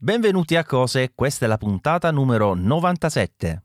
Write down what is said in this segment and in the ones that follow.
Benvenuti a Cose, questa è la puntata numero 97.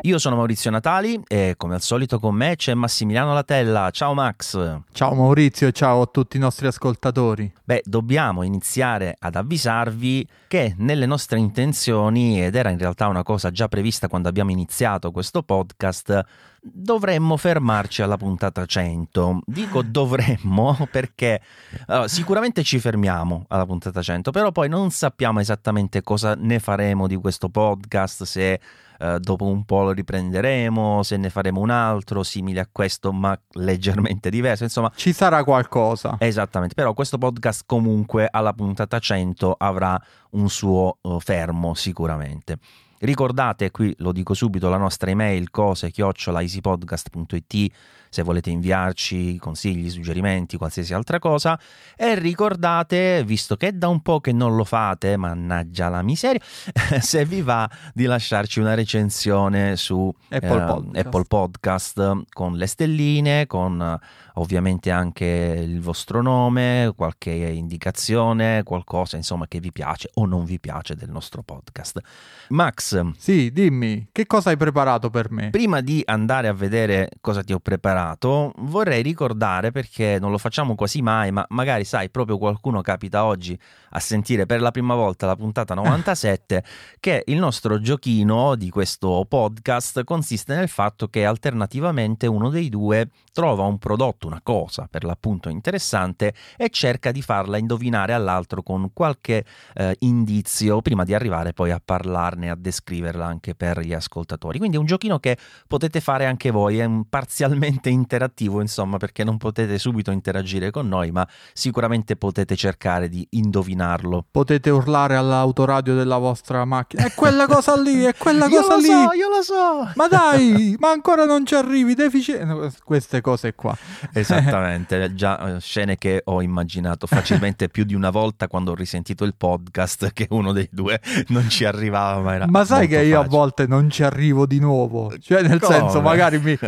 Io sono Maurizio Natali e come al solito con me c'è Massimiliano Latella. Ciao Max. Ciao Maurizio e ciao a tutti i nostri ascoltatori. Beh, dobbiamo iniziare ad avvisarvi che nelle nostre intenzioni, ed era in realtà una cosa già prevista quando abbiamo iniziato questo podcast, dovremmo fermarci alla puntata 100. Dico dovremmo perché uh, sicuramente ci fermiamo alla puntata 100, però poi non sappiamo esattamente cosa ne faremo di questo podcast, se uh, dopo un po' lo riprenderemo, se ne faremo un altro simile a questo ma leggermente diverso, insomma ci sarà qualcosa. Esattamente, però questo podcast comunque alla puntata 100 avrà un suo uh, fermo sicuramente. Ricordate, qui lo dico subito, la nostra email cose chiocciola easypodcast.it se volete inviarci consigli, suggerimenti, qualsiasi altra cosa. E ricordate, visto che è da un po' che non lo fate, mannaggia la miseria, se vi va di lasciarci una recensione su Apple, eh, Podcast. Apple Podcast con le stelline, con ovviamente anche il vostro nome, qualche indicazione, qualcosa insomma che vi piace o non vi piace del nostro podcast. Max. Sì, dimmi, che cosa hai preparato per me? Prima di andare a vedere cosa ti ho preparato, vorrei ricordare perché non lo facciamo quasi mai, ma magari sai, proprio qualcuno capita oggi a sentire per la prima volta la puntata 97 che il nostro giochino di questo podcast consiste nel fatto che alternativamente uno dei due trova un prodotto, una cosa per l'appunto interessante e cerca di farla indovinare all'altro con qualche eh, indizio prima di arrivare poi a parlarne, a descriverla anche per gli ascoltatori. Quindi è un giochino che potete fare anche voi, è un parzialmente interattivo insomma perché non potete subito interagire con noi ma sicuramente potete cercare di indovinarlo. Potete urlare all'autoradio della vostra macchina, è quella cosa lì, è quella io cosa lo lì. So, io lo so. Ma dai, ma ancora non ci arrivi, deficit... Queste cose qua. Esattamente, già eh, scene che ho immaginato facilmente più di una volta quando ho risentito il podcast che uno dei due non ci arrivava. Ma, ma sai che io facile. a volte non ci arrivo di nuovo? Cioè, nel Come? senso, magari mi...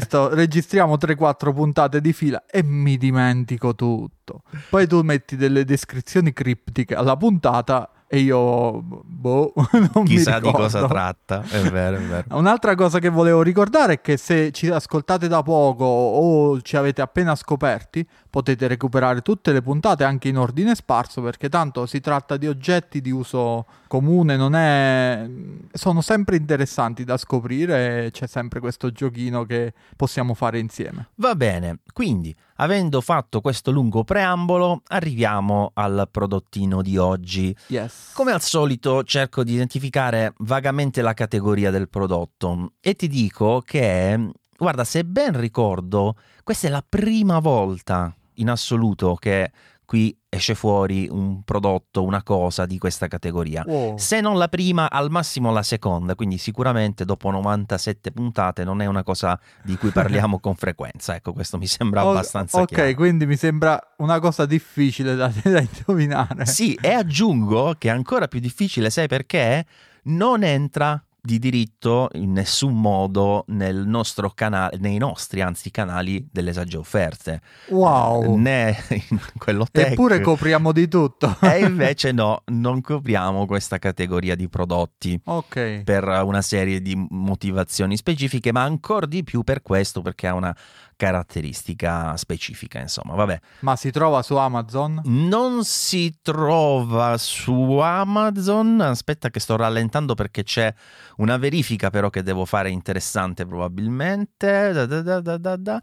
Sto, registriamo 3-4 puntate di fila e mi dimentico tutto. Poi tu metti delle descrizioni criptiche alla puntata e io boh, non Chissà di cosa tratta, è vero, è vero. Un'altra cosa che volevo ricordare è che se ci ascoltate da poco o ci avete appena scoperti, potete recuperare tutte le puntate anche in ordine sparso perché tanto si tratta di oggetti di uso comune, non è... sono sempre interessanti da scoprire c'è sempre questo giochino che possiamo fare insieme. Va bene, quindi avendo fatto questo lungo preambolo, arriviamo al prodottino di oggi. Yes. Come al solito cerco di identificare vagamente la categoria del prodotto e ti dico che, guarda, se ben ricordo, questa è la prima volta in assoluto che qui esce fuori un prodotto, una cosa di questa categoria. Wow. Se non la prima, al massimo la seconda, quindi sicuramente dopo 97 puntate non è una cosa di cui parliamo con frequenza. Ecco, questo mi sembra O- abbastanza ok, chiaro. quindi mi sembra una cosa difficile da, da indovinare. Sì, e aggiungo che è ancora più difficile, sai perché? Non entra di diritto in nessun modo nel nostro canale, nei nostri anzi canali delle sagge offerte, Wow. né in quello tech. Eppure copriamo di tutto. e invece no, non copriamo questa categoria di prodotti ok. per una serie di motivazioni specifiche, ma ancora di più per questo, perché ha una caratteristica specifica, insomma, vabbè. Ma si trova su Amazon? Non si trova su Amazon. Aspetta, che sto rallentando perché c'è una verifica, però, che devo fare interessante, probabilmente. Da, da, da, da, da, da.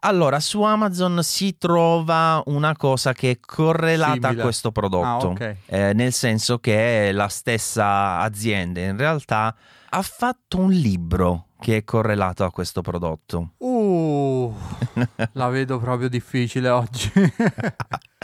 Allora, su Amazon si trova una cosa che è correlata Simile. a questo prodotto, Ah, ok. Eh, nel senso che la stessa azienda in realtà ha fatto un libro che è correlato a questo prodotto. Uh, la vedo proprio difficile oggi.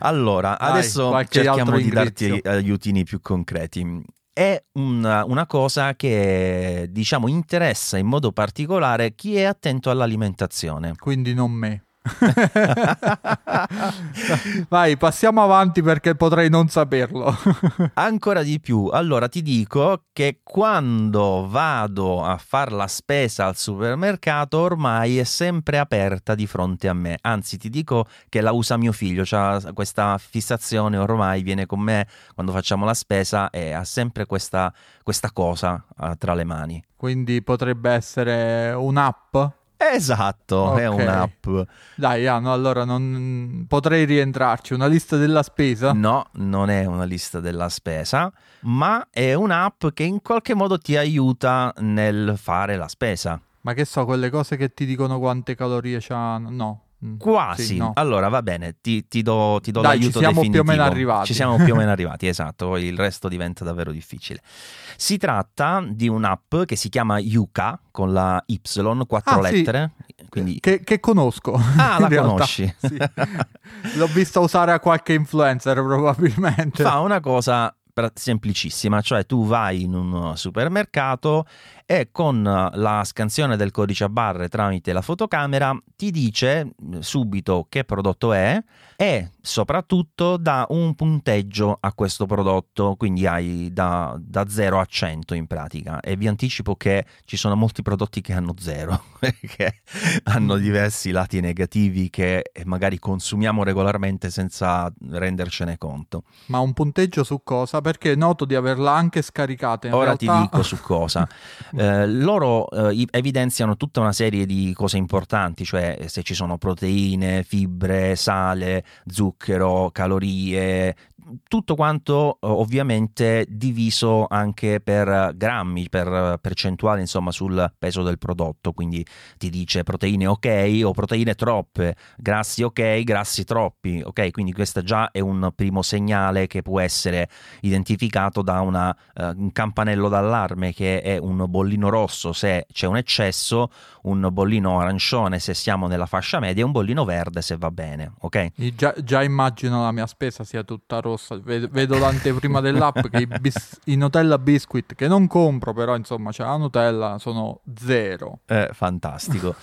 Allora, Vai, adesso cerchiamo di darti aiutini più concreti. È una, una cosa che, diciamo, interessa in modo particolare chi è attento all'alimentazione. Quindi non me. Vai, passiamo avanti perché potrei non saperlo. Ancora di più. Allora ti dico che quando vado a fare la spesa al supermercato ormai è sempre aperta di fronte a me. Anzi, ti dico che la usa mio figlio, ha questa fissazione ormai, viene con me quando facciamo la spesa e ha sempre questa, questa cosa uh, tra le mani. Quindi potrebbe essere un'app? Esatto, okay. è un'app. Dai, Ano, allora non potrei rientrarci. Una lista della spesa? No, non è una lista della spesa, ma è un'app che in qualche modo ti aiuta nel fare la spesa. Ma che so, quelle cose che ti dicono quante calorie c'hanno? No. Mm, Quasi. Sì, no. Allora va bene, ti, ti do, ti do Dai, l'aiuto ci siamo definitivo. più o meno arrivati. Ci siamo più o meno arrivati, esatto, il resto diventa davvero difficile. Si tratta di un'app che si chiama Yuka con la Y, quattro ah, lettere. Sì. Quindi... Che, che, conosco. Ah, la conosci. Sì. L'ho vista usare a qualche influencer probabilmente. Fa una cosa semplicissima, cioè tu vai in un supermercato e con la scansione del codice a barre tramite la fotocamera ti dice subito che prodotto è e soprattutto dà un punteggio a questo prodotto, quindi hai da, da 0 a 100 in pratica e vi anticipo che ci sono molti prodotti che hanno 0, che hanno diversi lati negativi che magari consumiamo regolarmente senza rendercene conto. Ma un punteggio su cosa? Perché noto di averla anche scaricata. In Ora realtà... ti dico su cosa. Eh, loro eh, evidenziano tutta una serie di cose importanti, cioè se ci sono proteine, fibre, sale, zucchero, calorie, tutto quanto ovviamente diviso anche per grammi, per percentuale insomma sul peso del prodotto, quindi ti dice proteine ok o proteine troppe, grassi ok, grassi troppi, ok, quindi questo già è un primo segnale che può essere identificato da una, uh, un campanello d'allarme che è un bollino rosso se c'è un eccesso, un bollino arancione se siamo nella fascia media e un bollino verde se va bene, ok? Già, già immagino la mia spesa sia tutta rossa rossa. Vedo, vedo l'anteprima dell'app che i, bis, i, Nutella Biscuit che non compro, però insomma c'è la Nutella, sono zero. Eh, fantastico.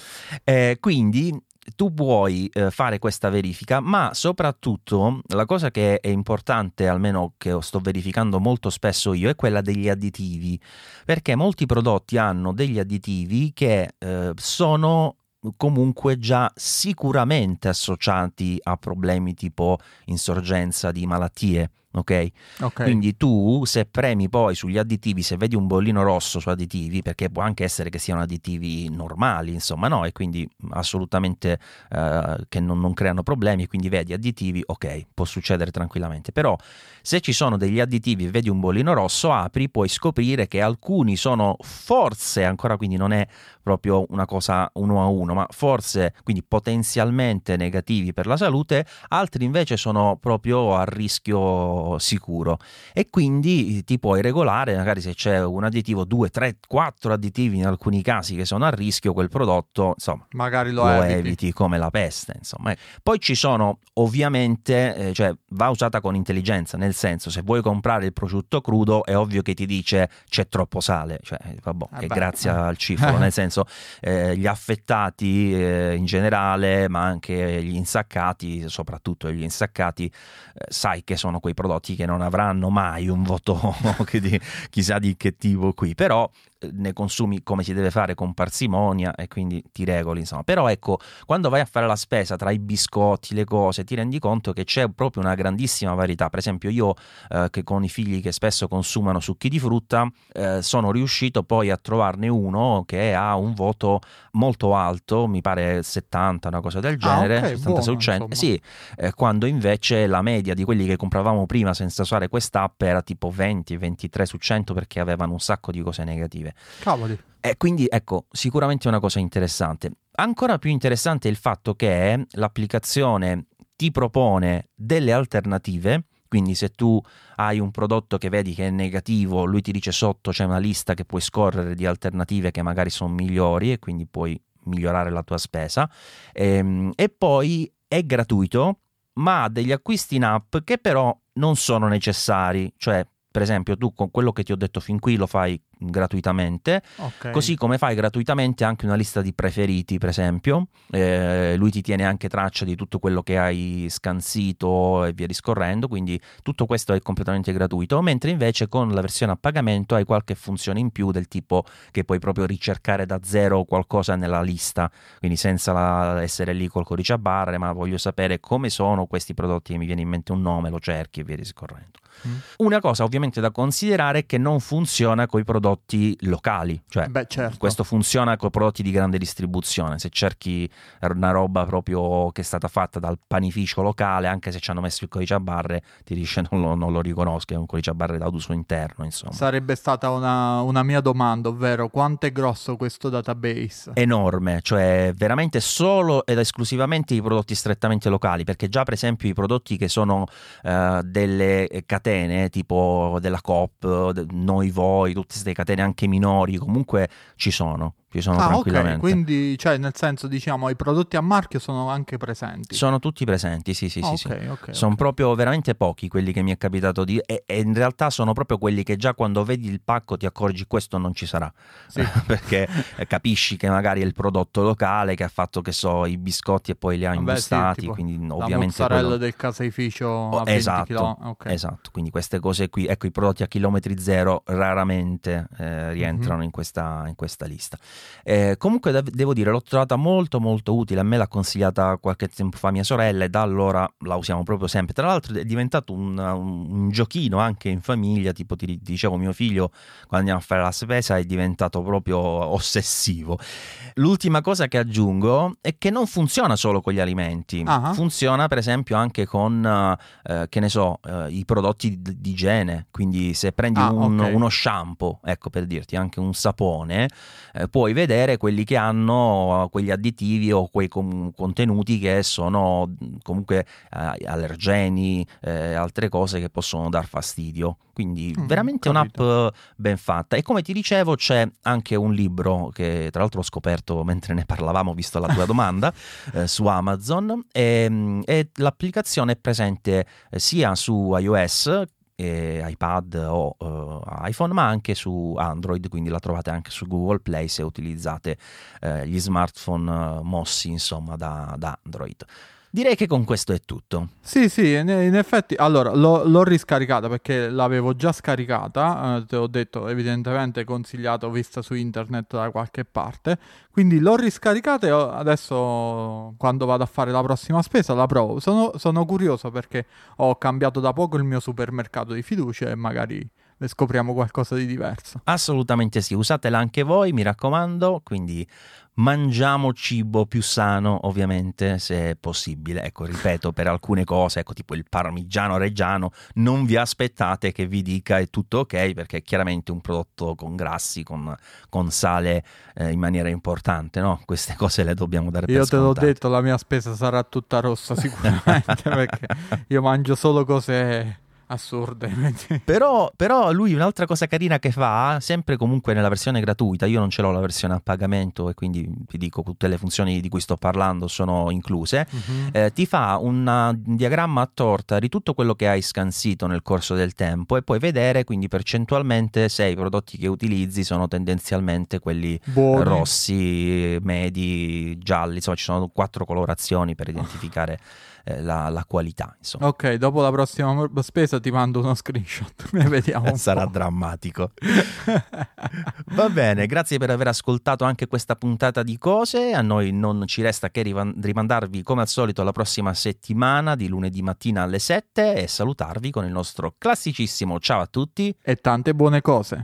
eh, quindi tu puoi eh, fare questa verifica, ma soprattutto la cosa che è importante, almeno che sto verificando molto spesso io, è quella degli additivi, perché molti prodotti hanno degli additivi che eh, sono comunque già sicuramente associati a problemi tipo insorgenza di malattie ok? okay. Quindi tu se premi poi sugli additivi, se vedi un bollino rosso su additivi, perché può anche essere che siano additivi normali, insomma, no? E quindi assolutamente uh, che non, non, creano problemi, quindi vedi additivi, ok, può succedere tranquillamente. Però se ci sono degli additivi e vedi un bollino rosso, apri, puoi scoprire che alcuni sono forse, ancora quindi non è proprio una cosa uno a uno, ma forse quindi potenzialmente negativi per la salute, altri invece sono proprio a rischio sicuro e quindi ti puoi regolare magari se c'è un additivo 2, 3, 4 additivi in alcuni casi che sono a rischio quel prodotto insomma magari lo, lo eviti. eviti. come la peste insomma poi ci sono ovviamente eh, cioè va usata con intelligenza nel senso se vuoi comprare il prosciutto crudo è ovvio che ti dice c'è troppo sale cioè vabbè eh grazie eh. al cifro nel senso eh, gli affettati eh, in generale ma anche gli insaccati soprattutto gli insaccati eh, sai che sono quei prodotti prodotti che non avranno mai un voto di, chissà di che tipo qui, però ne consumi come si deve fare con parsimonia e quindi ti regoli insomma. Però ecco quando vai a fare la spesa tra i biscotti le cose ti rendi conto che c'è proprio una grandissima varietà. Per esempio io eh, che con i figli che spesso consumano succhi di frutta eh, sono riuscito poi a trovarne uno che ha un voto molto alto mi pare 70 una cosa del ah, genere ah, okay, 70 su 100 sì eh, quando invece la media di quelli che compravamo prima senza usare quest'app era tipo 20 23 su 100 perché avevano un sacco di cose negative Cavoli. E quindi ecco, sicuramente è una cosa interessante. Ancora più interessante è il fatto che l'applicazione ti propone delle alternative, quindi se tu hai un prodotto che vedi che è negativo, lui ti dice sotto c'è una lista che puoi scorrere di alternative che magari sono migliori e quindi puoi migliorare la tua spesa. E, ehm, e poi è gratuito, ma ha degli acquisti in app che però non sono necessari, cioè per esempio tu con quello che ti ho detto fin qui lo fai gratuitamente, Ok. così come fai gratuitamente anche una lista di preferiti, per esempio. Eh, lui ti tiene anche traccia di tutto quello che hai scansito e via discorrendo, quindi tutto questo è completamente gratuito, mentre invece con la versione a pagamento hai qualche funzione in più del tipo che puoi proprio ricercare da zero qualcosa nella lista, quindi senza la- essere lì col codice a barre, ma voglio sapere come sono questi prodotti, mi viene in mente un nome, lo cerchi e via discorrendo. Mm. Una cosa ovviamente da considerare è che non funziona con i prodotti locali, cioè Beh, certo. questo funziona con prodotti di grande distribuzione. Se cerchi una roba proprio che è stata fatta dal panificio locale, anche se ci hanno messo il codice a barre, ti dice non lo, non lo riconosco, è un codice a barre da uso interno, insomma. Sarebbe stata una, una mia domanda, ovvero quanto è grosso questo database? enorme, cioè veramente solo ed esclusivamente i prodotti strettamente locali, perché già per esempio i prodotti che sono eh, delle catene tipo della Coop, Noi Voi, tutte queste catene anche minori, comunque ci sono, ci sono ah, tranquillamente. quindi, cioè, nel senso, diciamo, i prodotti a marchio sono anche presenti. Sono tutti presenti, sì, sì, Ah, sì, sì. ok, ok, Sono proprio veramente pochi quelli che mi è capitato di... E, e in realtà sono proprio quelli che già quando vedi il pacco ti accorgi questo non ci sarà. Sì. Perché eh, capisci che magari è il prodotto locale che ha fatto, che so, i biscotti e poi li ha sì, imbustati. tipo quindi La ovviamente... mozzarella quello- del caseificio Oh, a 20 esatto. Esatto, quindi queste cose qui, ecco i prodotti a chilometri zero raramente eh, rientrano Mhm. in, questa, in questa lista. Eh, comunque dev- devo dire, l'ho trovata molto molto utile, a me l'ha consigliata qualche tempo fa mia sorella e da allora la usiamo proprio sempre. Tra l'altro è diventato un, un- un giochino anche in famiglia, tipo ti, dicevo mio figlio quando andiamo a fare la spesa è diventato proprio ossessivo. L'ultima cosa che aggiungo è che non funziona solo con gli alimenti, Ah. funziona per esempio anche con, eh, che ne so, eh, i prodotti d- di igiene, quindi se prendi Ah, un- ok. uno shampoo, ecco per dirti anche un sapone, eh, puoi vedere quelli che hanno quegli additivi o quei com- contenuti che sono comunque eh, allergeni, eh, altre cose che possono dar fastidio. Quindi Mm, veramente capito. un'app ben fatta. E come ti dicevo, c'è anche un libro che tra l'altro ho scoperto mentre ne parlavamo, visto la tua domanda, eh, su Amazon. E, mm, e l'applicazione è presente eh, sia su iOS. Eh, iPad o eh, iPhone, ma anche su Android, quindi la trovate anche su Google Play se utilizzate eh, gli smartphone eh, mossi insomma da, da Android. Direi che con questo è tutto. Sì, sì, in, effetti, allora, l'ho, l'ho riscaricata perché l'avevo già scaricata, eh, te l'ho detto, evidentemente consigliato, vista su internet da qualche parte, quindi l'ho riscaricata e adesso quando vado a fare la prossima spesa la provo. Sono, sono curioso perché ho cambiato da poco il mio supermercato di fiducia e magari ne scopriamo qualcosa di diverso. Assolutamente sì, usatela anche voi, mi raccomando, quindi mangiamo cibo più sano ovviamente se è possibile. Ecco, ripeto, per alcune cose, ecco tipo il parmigiano reggiano, non vi aspettate che vi dica è tutto ok perché è chiaramente un prodotto con grassi, con, con sale eh, in maniera importante, no? Queste cose le dobbiamo dare per Io te l'ho detto, la mia spesa sarà tutta rossa sicuramente perché io mangio solo cose assurde. quindi- Però, però lui un'altra cosa carina che fa, sempre comunque nella versione gratuita, io non ce l'ho la versione a pagamento e quindi ti dico tutte le funzioni di cui sto parlando sono incluse, Mhm. eh, ti fa una- un diagramma a torta di tutto quello che hai scansito nel corso del tempo e puoi vedere quindi percentualmente se i prodotti che utilizzi sono tendenzialmente quelli Buoni. rossi, medi, gialli, insomma ci sono quattro colorazioni per identificare eh, la, la qualità. Insomma. Ok, dopo la prossima spesa ti mando uno screenshot. Ne vediamo. Sarà drammatico. Va bene, grazie per aver ascoltato anche questa puntata di cose. A noi non ci resta che rimandarvi come al solito alla prossima settimana di lunedì mattina alle 7 e salutarvi con il nostro classicissimo ciao a tutti. E tante buone cose.